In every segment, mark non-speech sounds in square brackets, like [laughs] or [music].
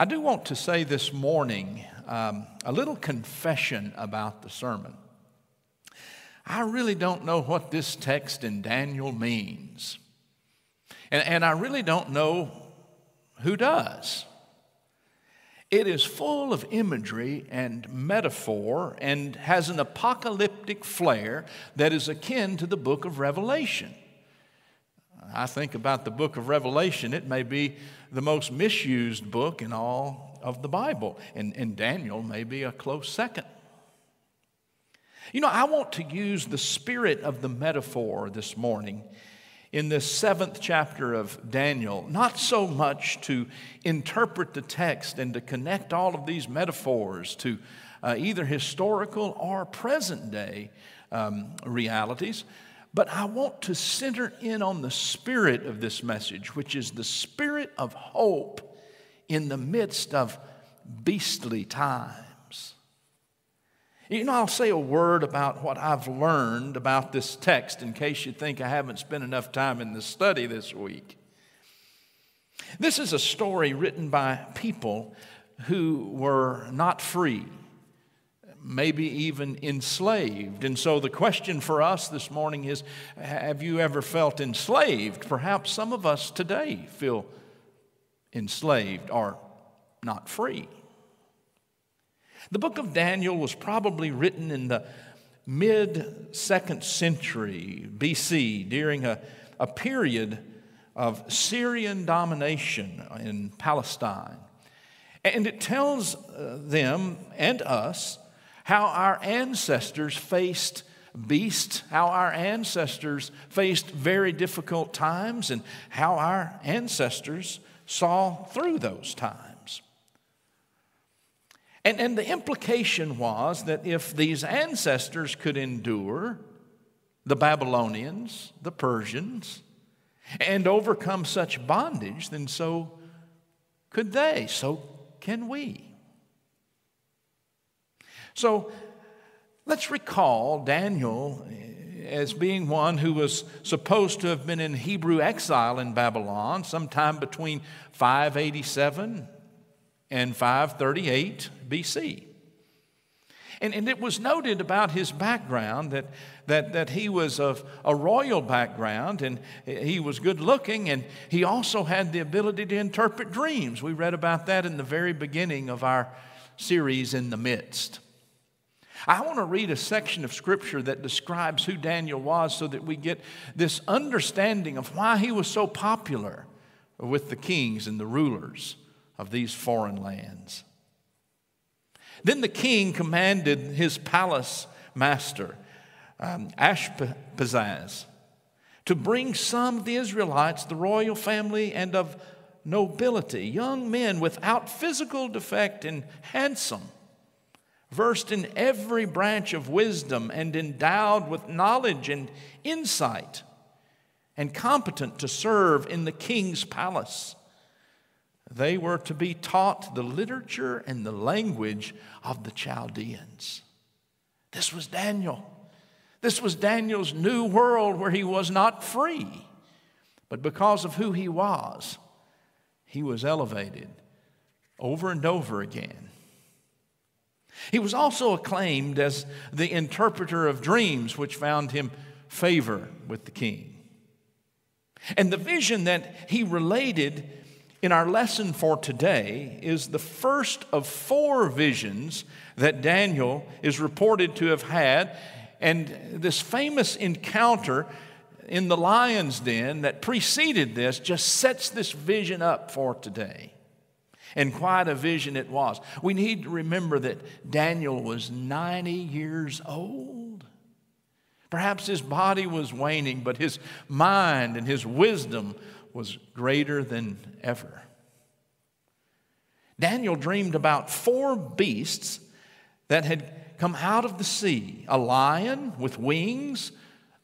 I do want to say this morning um, a little confession about the sermon. I really don't know what this text in Daniel means. And, and I really don't know who does. It is full of imagery and metaphor and has an apocalyptic flair that is akin to the book of Revelation. I think about the book of Revelation, it may be the most misused book in all of the Bible, and, and Daniel may be a close second. You know, I want to use the spirit of the metaphor this morning in this seventh chapter of Daniel, not so much to interpret the text and to connect all of these metaphors to uh, either historical or present day um, realities, but I want to center in on the spirit of this message, which is the spirit of hope in the midst of beastly times. You know, I'll say a word about what I've learned about this text in case you think I haven't spent enough time in the study this week. This is a story written by people who were not free, maybe even enslaved. And so the question for us this morning is Have you ever felt enslaved? Perhaps some of us today feel enslaved or not free. The book of Daniel was probably written in the mid second century BC during a, a period of Syrian domination in Palestine. And it tells uh, them and us how our ancestors faced beasts, how our ancestors faced very difficult times, and how our ancestors saw through those times. And, and the implication was that if these ancestors could endure the Babylonians, the Persians, and overcome such bondage, then so could they, so can we. So let's recall Daniel as being one who was supposed to have been in Hebrew exile in Babylon sometime between 587 and 538 BC. And, and it was noted about his background that, that, that he was of a royal background and he was good looking and he also had the ability to interpret dreams. We read about that in the very beginning of our series, In the Midst. I want to read a section of scripture that describes who Daniel was so that we get this understanding of why he was so popular with the kings and the rulers of these foreign lands. Then the king commanded his palace master, um, to bring some of the Israelites, the royal family, and of nobility, young men without physical defect and handsome, versed in every branch of wisdom and endowed with knowledge and insight, and competent to serve in the king's palace. They were to be taught the literature and the language of the Chaldeans. This was Daniel. This was Daniel's new world where he was not free, but because of who he was, he was elevated over and over again. He was also acclaimed as the interpreter of dreams, which found him favor with the king. And the vision that he related in our lesson for today is the first of four visions that Daniel is reported to have had. And this famous encounter in the lion's den that preceded this just sets this vision up for today. And quite a vision it was. We need to remember that Daniel was 90 years old. Perhaps his body was waning, but his mind and his wisdom was greater than ever. Daniel dreamed about four beasts that had come out of the sea a lion with wings,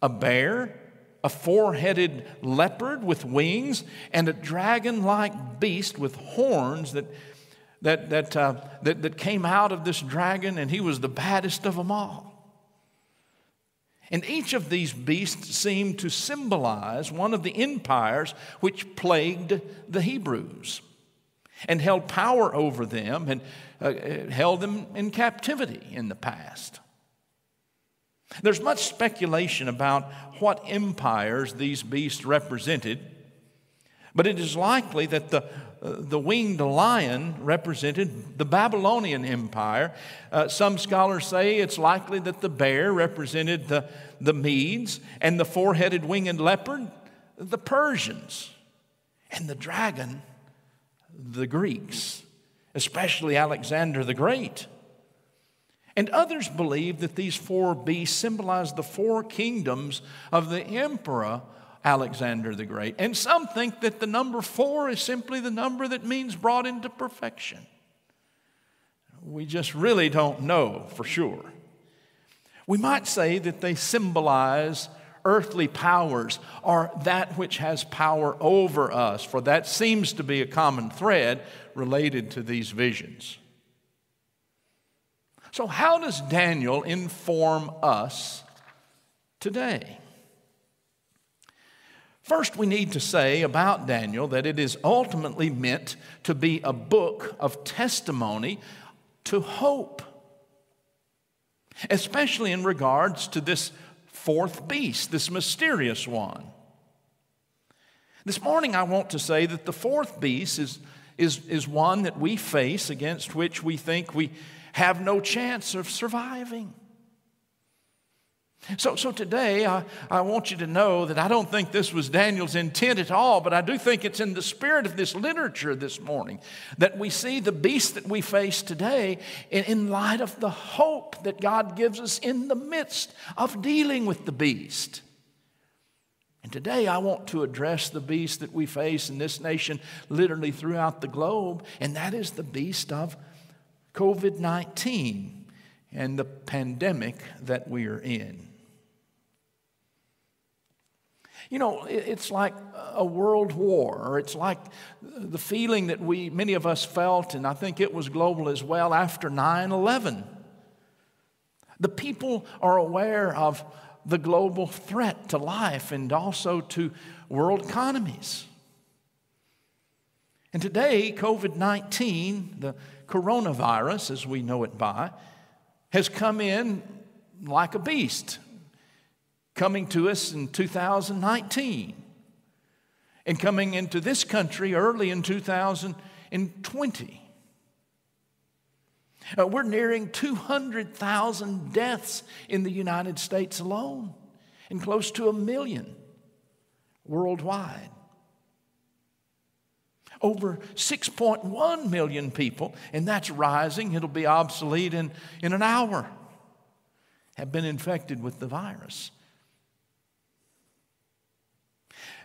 a bear, a four headed leopard with wings, and a dragon like beast with horns that, that, that, uh, that, that came out of this dragon, and he was the baddest of them all. And each of these beasts seemed to symbolize one of the empires which plagued the Hebrews. and held power over them and uh, held them in captivity in the past. There's much speculation about what empires these beasts represented, but it is likely that the, uh, the winged lion represented the Babylonian Empire. Uh, some scholars say it's likely that the bear represented the, the Medes, and the four headed winged leopard, the Persians, and the dragon, the Greeks, especially Alexander the Great. And others believe that these four beasts symbolize the four kingdoms of the emperor Alexander the Great. And some think that the number four is simply the number that means brought into perfection. We just really don't know for sure. We might say that they symbolize earthly powers or that which has power over us, for that seems to be a common thread related to these visions. So, how does Daniel inform us today? First, we need to say about Daniel that it is ultimately meant to be a book of testimony to hope, especially in regards to this fourth beast, this mysterious one. This morning, I want to say that the fourth beast is, is, is one that we face against which we think we have no chance of surviving. So, so today, I, I want you to know that I don't think this was Daniel's intent at all, but I do think it's in the spirit of this literature this morning that we see the beast that we face today in, in light of the hope that God gives us in the midst of dealing with the beast. And today I want to address the beast that we face in this nation, literally throughout the globe, and that is the beast of COVID 19 and the pandemic that we are in. You know, it's like a world war, or it's like the feeling that we, many of us felt, and I think it was global as well, after 9 11. The people are aware of the global threat to life and also to world economies. And today, COVID 19, the coronavirus, as we know it by, has come in like a beast, coming to us in 2019 and coming into this country early in 2020. Uh, we're nearing 200,000 deaths in the United States alone and close to a million worldwide. Over 6.1 million people, and that's rising, it'll be obsolete in, in an hour, have been infected with the virus.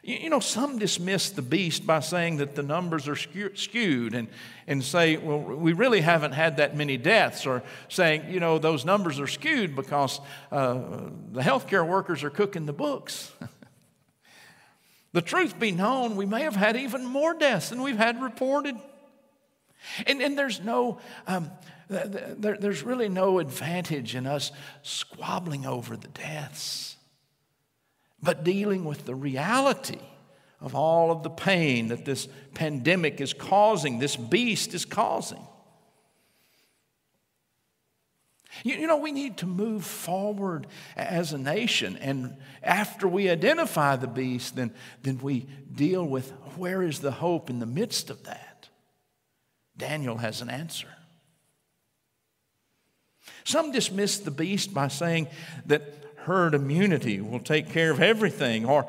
You know, some dismiss the beast by saying that the numbers are skewed and, and say, well, we really haven't had that many deaths, or saying, you know, those numbers are skewed because uh, the healthcare workers are cooking the books. [laughs] The truth be known, we may have had even more deaths than we've had reported. And, and there's no, um, there, there's really no advantage in us squabbling over the deaths, but dealing with the reality of all of the pain that this pandemic is causing, this beast is causing. You, you know, we need to move forward as a nation. And after we identify the beast, then, then we deal with where is the hope in the midst of that. Daniel has an answer. Some dismiss the beast by saying that herd immunity will take care of everything or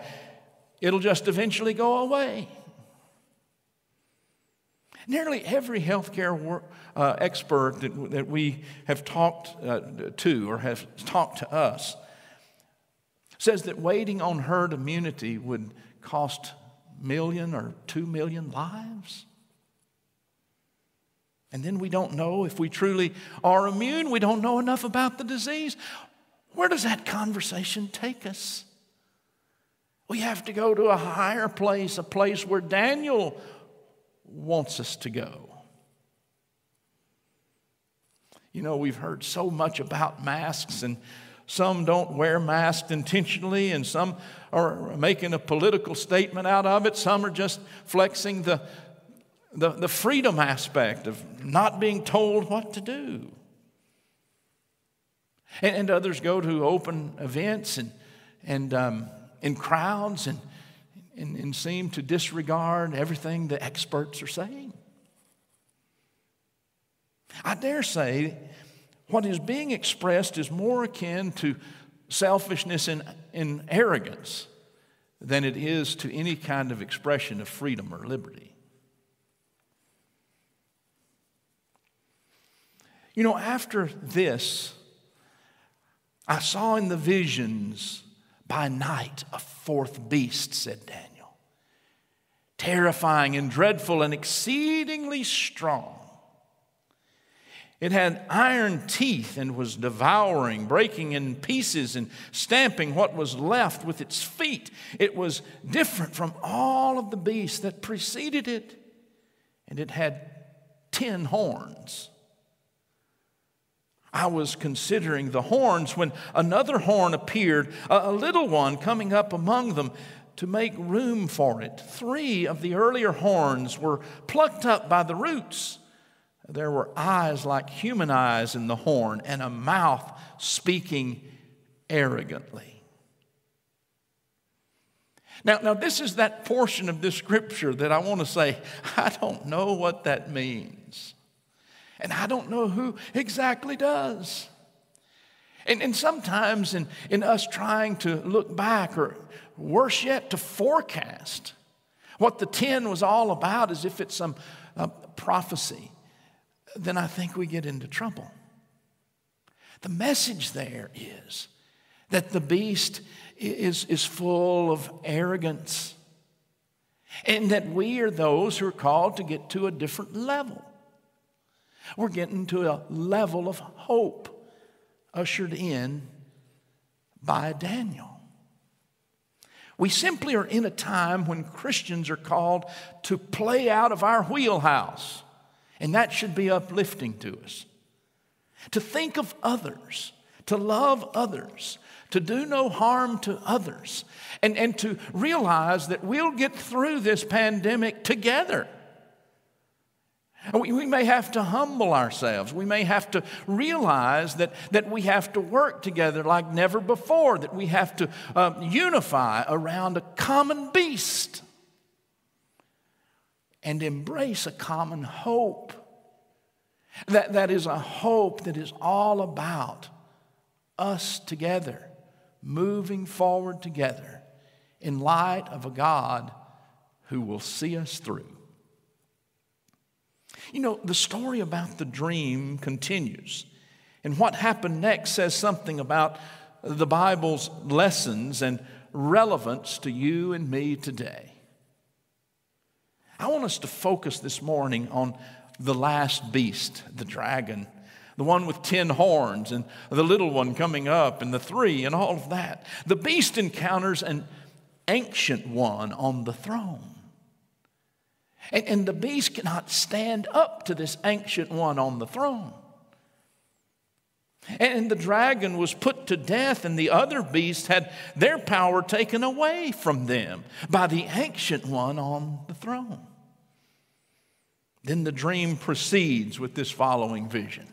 it'll just eventually go away. Nearly every healthcare work, uh, expert that, that we have talked uh, to or have talked to us says that waiting on herd immunity would cost million or two million lives. And then we don't know if we truly are immune. We don't know enough about the disease. Where does that conversation take us? We have to go to a higher place, a place where Daniel wants us to go. You know, we've heard so much about masks, and some don't wear masks intentionally, and some are making a political statement out of it. Some are just flexing the, the, the freedom aspect of not being told what to do. And, and others go to open events and, and um, in crowds and, and, and seem to disregard everything the experts are saying. I dare say what is being expressed is more akin to selfishness and, and arrogance than it is to any kind of expression of freedom or liberty. You know, after this, I saw in the visions by night a fourth beast, said Daniel, terrifying and dreadful and exceedingly strong. It had iron teeth and was devouring, breaking in pieces, and stamping what was left with its feet. It was different from all of the beasts that preceded it, and it had ten horns. I was considering the horns when another horn appeared, a, little one coming up among them to make room for it. Three of the earlier horns were plucked up by the roots. There were eyes like human eyes in the horn and a mouth speaking arrogantly. Now, now, this is that portion of this scripture that I want to say, [laughs] I don't know what that means. And I don't know who exactly does. And, and sometimes in, in us trying to look back, or worse yet, to forecast what the 10 was all about as if it's some uh, prophecy, then I think we get into trouble. The message there is that the beast is, is full of arrogance and that we are those who are called to get to a different level. We're getting to a level of hope ushered in by Daniel. We simply are in a time when Christians are called to play out of our wheelhouse, and that should be uplifting to us. To think of others, to love others, to do no harm to others, and, and to realize that we'll get through this pandemic together. We, may have to humble ourselves. We may have to realize that, that we have to work together like never before, that we have to uh, unify around a common beast and embrace a common hope. That, that is a hope that is all about us together, moving forward together in light of a God who will see us through. You know, the story about the dream continues. And what happened next says something about the Bible's lessons and relevance to you and me today. I want us to focus this morning on the last beast, the dragon, the one with 10 horns, and the little one coming up, and the three, and all of that. The beast encounters an ancient one on the throne. And, and the beast cannot stand up to this ancient one on the throne. And the dragon was put to death, and the other beasts had their power taken away from them by the ancient one on the throne. Then the dream proceeds with this following vision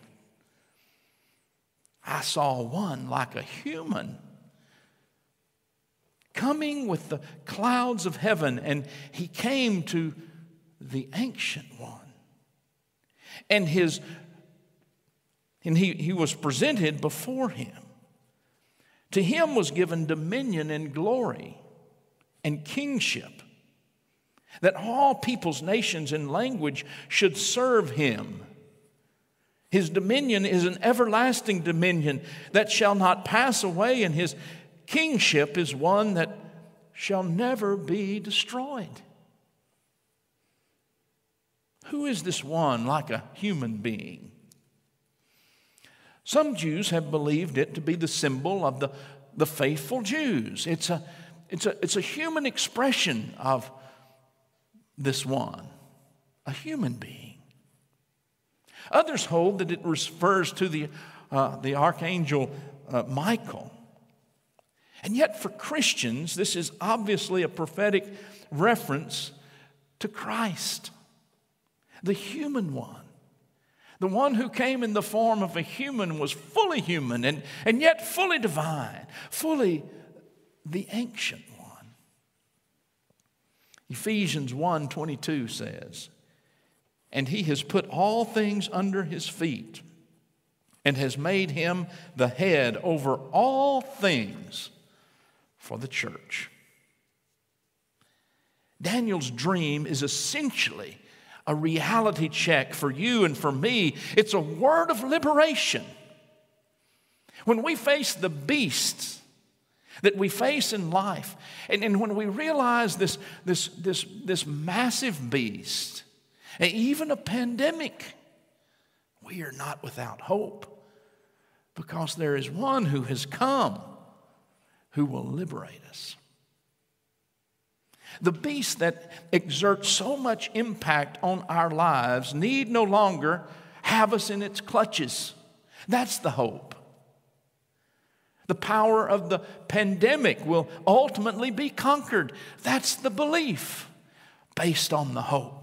I saw one like a human coming with the clouds of heaven, and he came to the ancient one. And his and he, he was presented before him. To him was given dominion and glory and kingship, that all peoples, nations, and language should serve him. His dominion is an everlasting dominion that shall not pass away, and his kingship is one that shall never be destroyed. Who is this one like a human being? Some Jews have believed it to be the symbol of the, the faithful Jews. It's a, it's, a, it's a human expression of this one, a human being. Others hold that it refers to the, uh, the archangel uh, Michael. And yet, for Christians, this is obviously a prophetic reference to Christ. The human one. The one who came in the form of a human was fully human and, and yet fully divine, fully the ancient one. Ephesians 1:22 says, "And he has put all things under his feet and has made him the head over all things for the church." Daniel's dream is essentially a reality check for you and for me. It's a word of liberation. When we face the beasts that we face in life, and, and when we realize this, this, this, this massive beast, even a pandemic, we are not without hope because there is one who has come who will liberate us. The beast that exerts so much impact on our lives need no longer have us in its clutches. That's the hope. The power of the pandemic will ultimately be conquered. That's the belief based on the hope.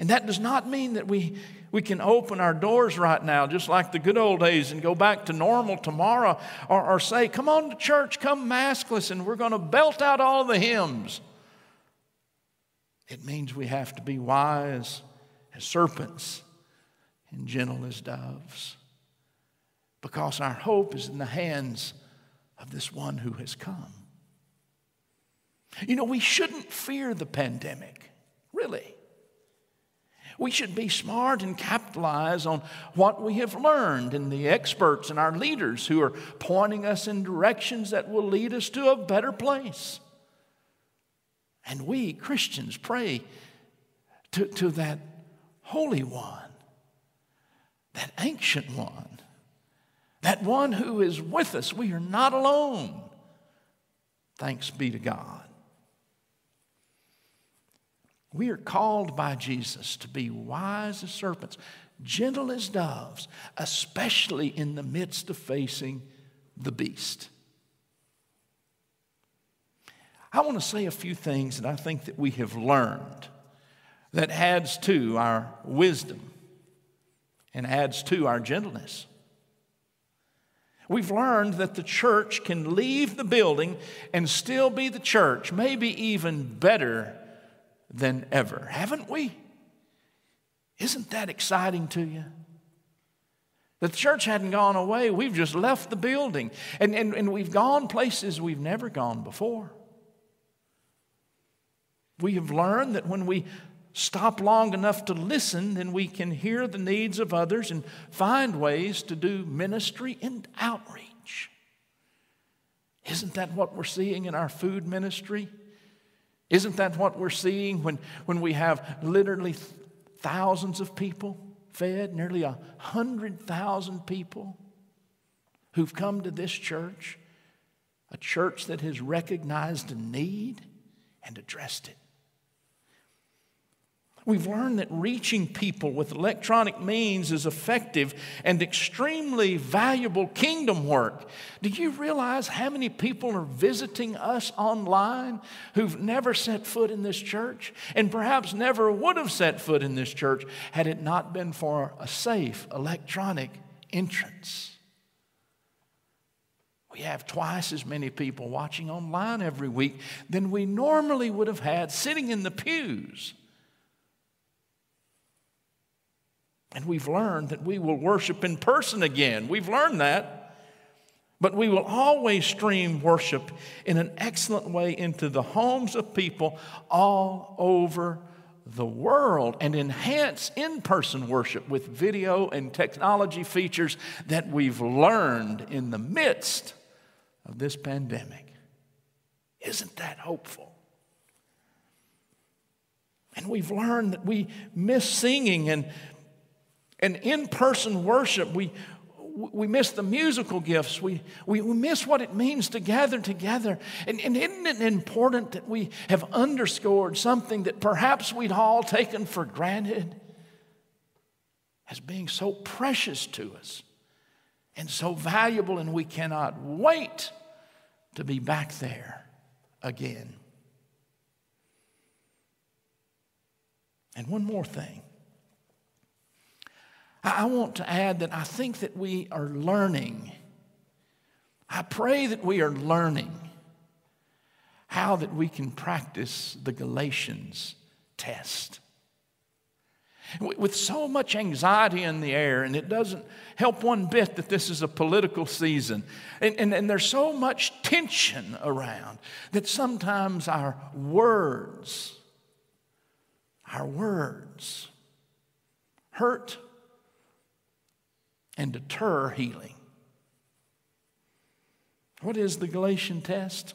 And that does not mean that we, we can open our doors right now, just like the good old days, and go back to normal tomorrow, or, or say, Come on to church, come maskless, and we're going to belt out all the hymns. It means we have to be wise as serpents and gentle as doves, because our hope is in the hands of this one who has come. You know, we shouldn't fear the pandemic, really. We should be smart and capitalize on what we have learned and the experts and our leaders who are pointing us in directions that will lead us to a better place. And we, Christians, pray to, to that Holy One, that ancient one, that one who is with us. We are not alone. Thanks be to God. We are called by Jesus to be wise as serpents, gentle as doves, especially in the midst of facing the beast. I want to say a few things that I think that we have learned that adds to our wisdom and adds to our gentleness. We've learned that the church can leave the building and still be the church, maybe even better than ever, haven't we? Isn't that exciting to you? The church hadn't gone away. We've just left the building. And, and, and we've gone places we've never gone before. We have learned that when we stop long enough to listen, then we can hear the needs of others and find ways to do ministry and outreach. Isn't that what we're seeing in our food ministry? Isn't that what we're seeing when, when we have literally thousands of people fed, nearly a hundred thousand people who've come to this church, a church that has recognized a need and addressed it? We've learned that reaching people with electronic means is effective and extremely valuable kingdom work. Do you realize how many people are visiting us online who've never set foot in this church and perhaps never would have set foot in this church had it not been for a safe electronic entrance? We have twice as many people watching online every week than we normally would have had sitting in the pews. And we've learned that we will worship in person again. We've learned that. But we will always stream worship in an excellent way into the homes of people all over the world and enhance in person worship with video and technology features that we've learned in the midst of this pandemic. Isn't that hopeful? And we've learned that we miss singing and and in person worship, we, we miss the musical gifts. We, we, we miss what it means to gather together. And, and isn't it important that we have underscored something that perhaps we'd all taken for granted as being so precious to us and so valuable, and we cannot wait to be back there again? And one more thing. I want to add that I think that we are learning. I pray that we are learning how that we can practice the Galatians test. With so much anxiety in the air, and it doesn't help one bit that this is a political season, and, and, and there's so much tension around that sometimes our words, our words hurt and deter healing. What is the Galatian test?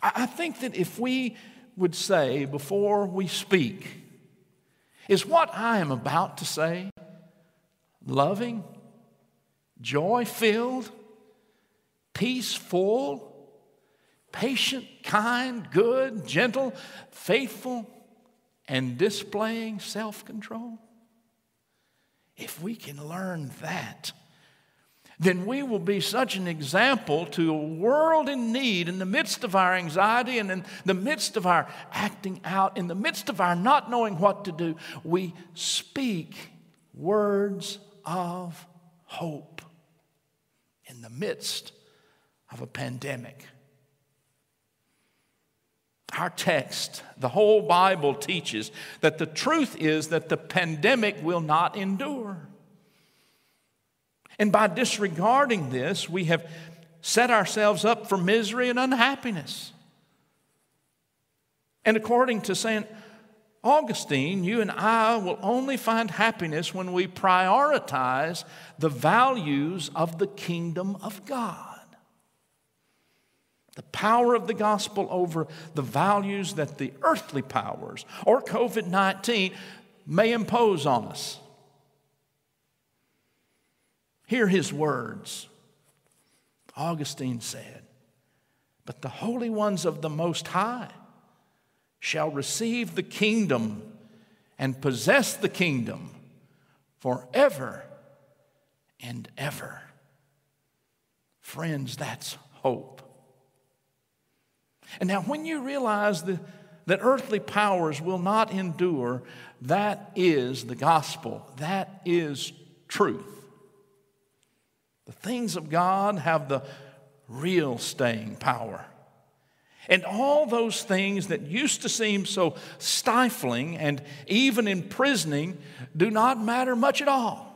I think that if we would say before we speak, is what I am about to say loving, joy filled, peaceful, patient, kind, good, gentle, faithful, and displaying self control? If we can learn that, then we will be such an example to a world in need in the midst of our anxiety and in the midst of our acting out, in the midst of our not knowing what to do. We speak words of hope in the midst of a pandemic. Our text, the whole Bible teaches that the truth is that the pandemic will not endure. And by disregarding this, we have set ourselves up for misery and unhappiness. And according to St. Augustine, you and I will only find happiness when we prioritize the values of the kingdom of God. The power of the gospel over the values that the earthly powers or COVID 19 may impose on us. Hear his words. Augustine said, But the holy ones of the Most High shall receive the kingdom and possess the kingdom forever and ever. Friends, that's hope. And now, when you realize the, that earthly powers will not endure, that is the gospel. That is truth. The things of God have the real staying power. And all those things that used to seem so stifling and even imprisoning do not matter much at all.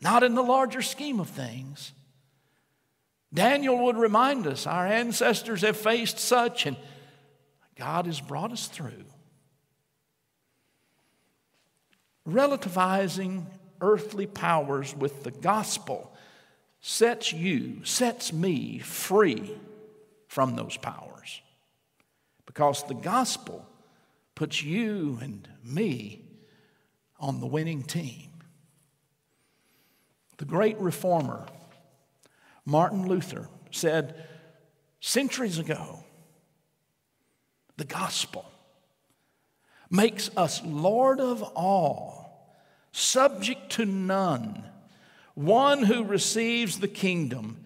Not in the larger scheme of things. Daniel would remind us our ancestors have faced such, and God has brought us through. Relativizing earthly powers with the gospel sets you, sets me free from those powers. Because the gospel puts you and me on the winning team. The great reformer, Martin Luther, said centuries ago the gospel makes us Lord of all subject to none, one who receives the kingdom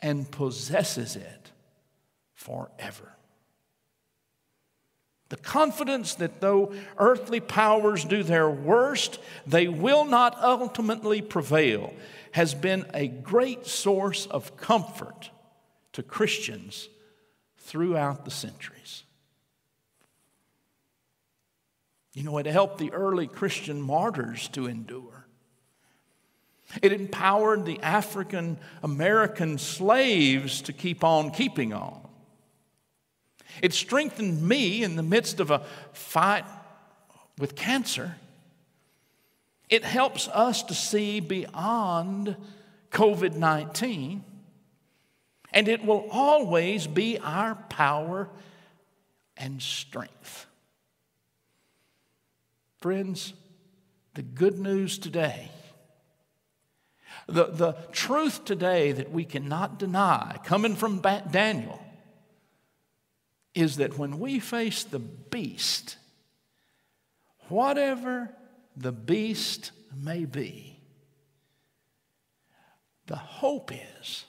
and possesses it forever. The confidence that though earthly powers do their worst, they will not ultimately prevail has been a great source of comfort to Christians throughout the centuries. You know, it helped the early Christian martyrs to endure. It empowered the African American slaves to keep on keeping on. It strengthened me in the midst of a fight with cancer. It helps us to see beyond COVID 19, and it will always be our power and strength. Friends, the good news today, the, the truth today that we cannot deny, coming from Daniel, is that when we face the beast, whatever the beast may be, the hope is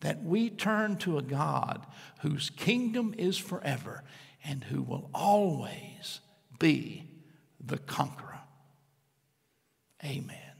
that we turn to a God whose kingdom is forever and who will always be the conqueror. Amen.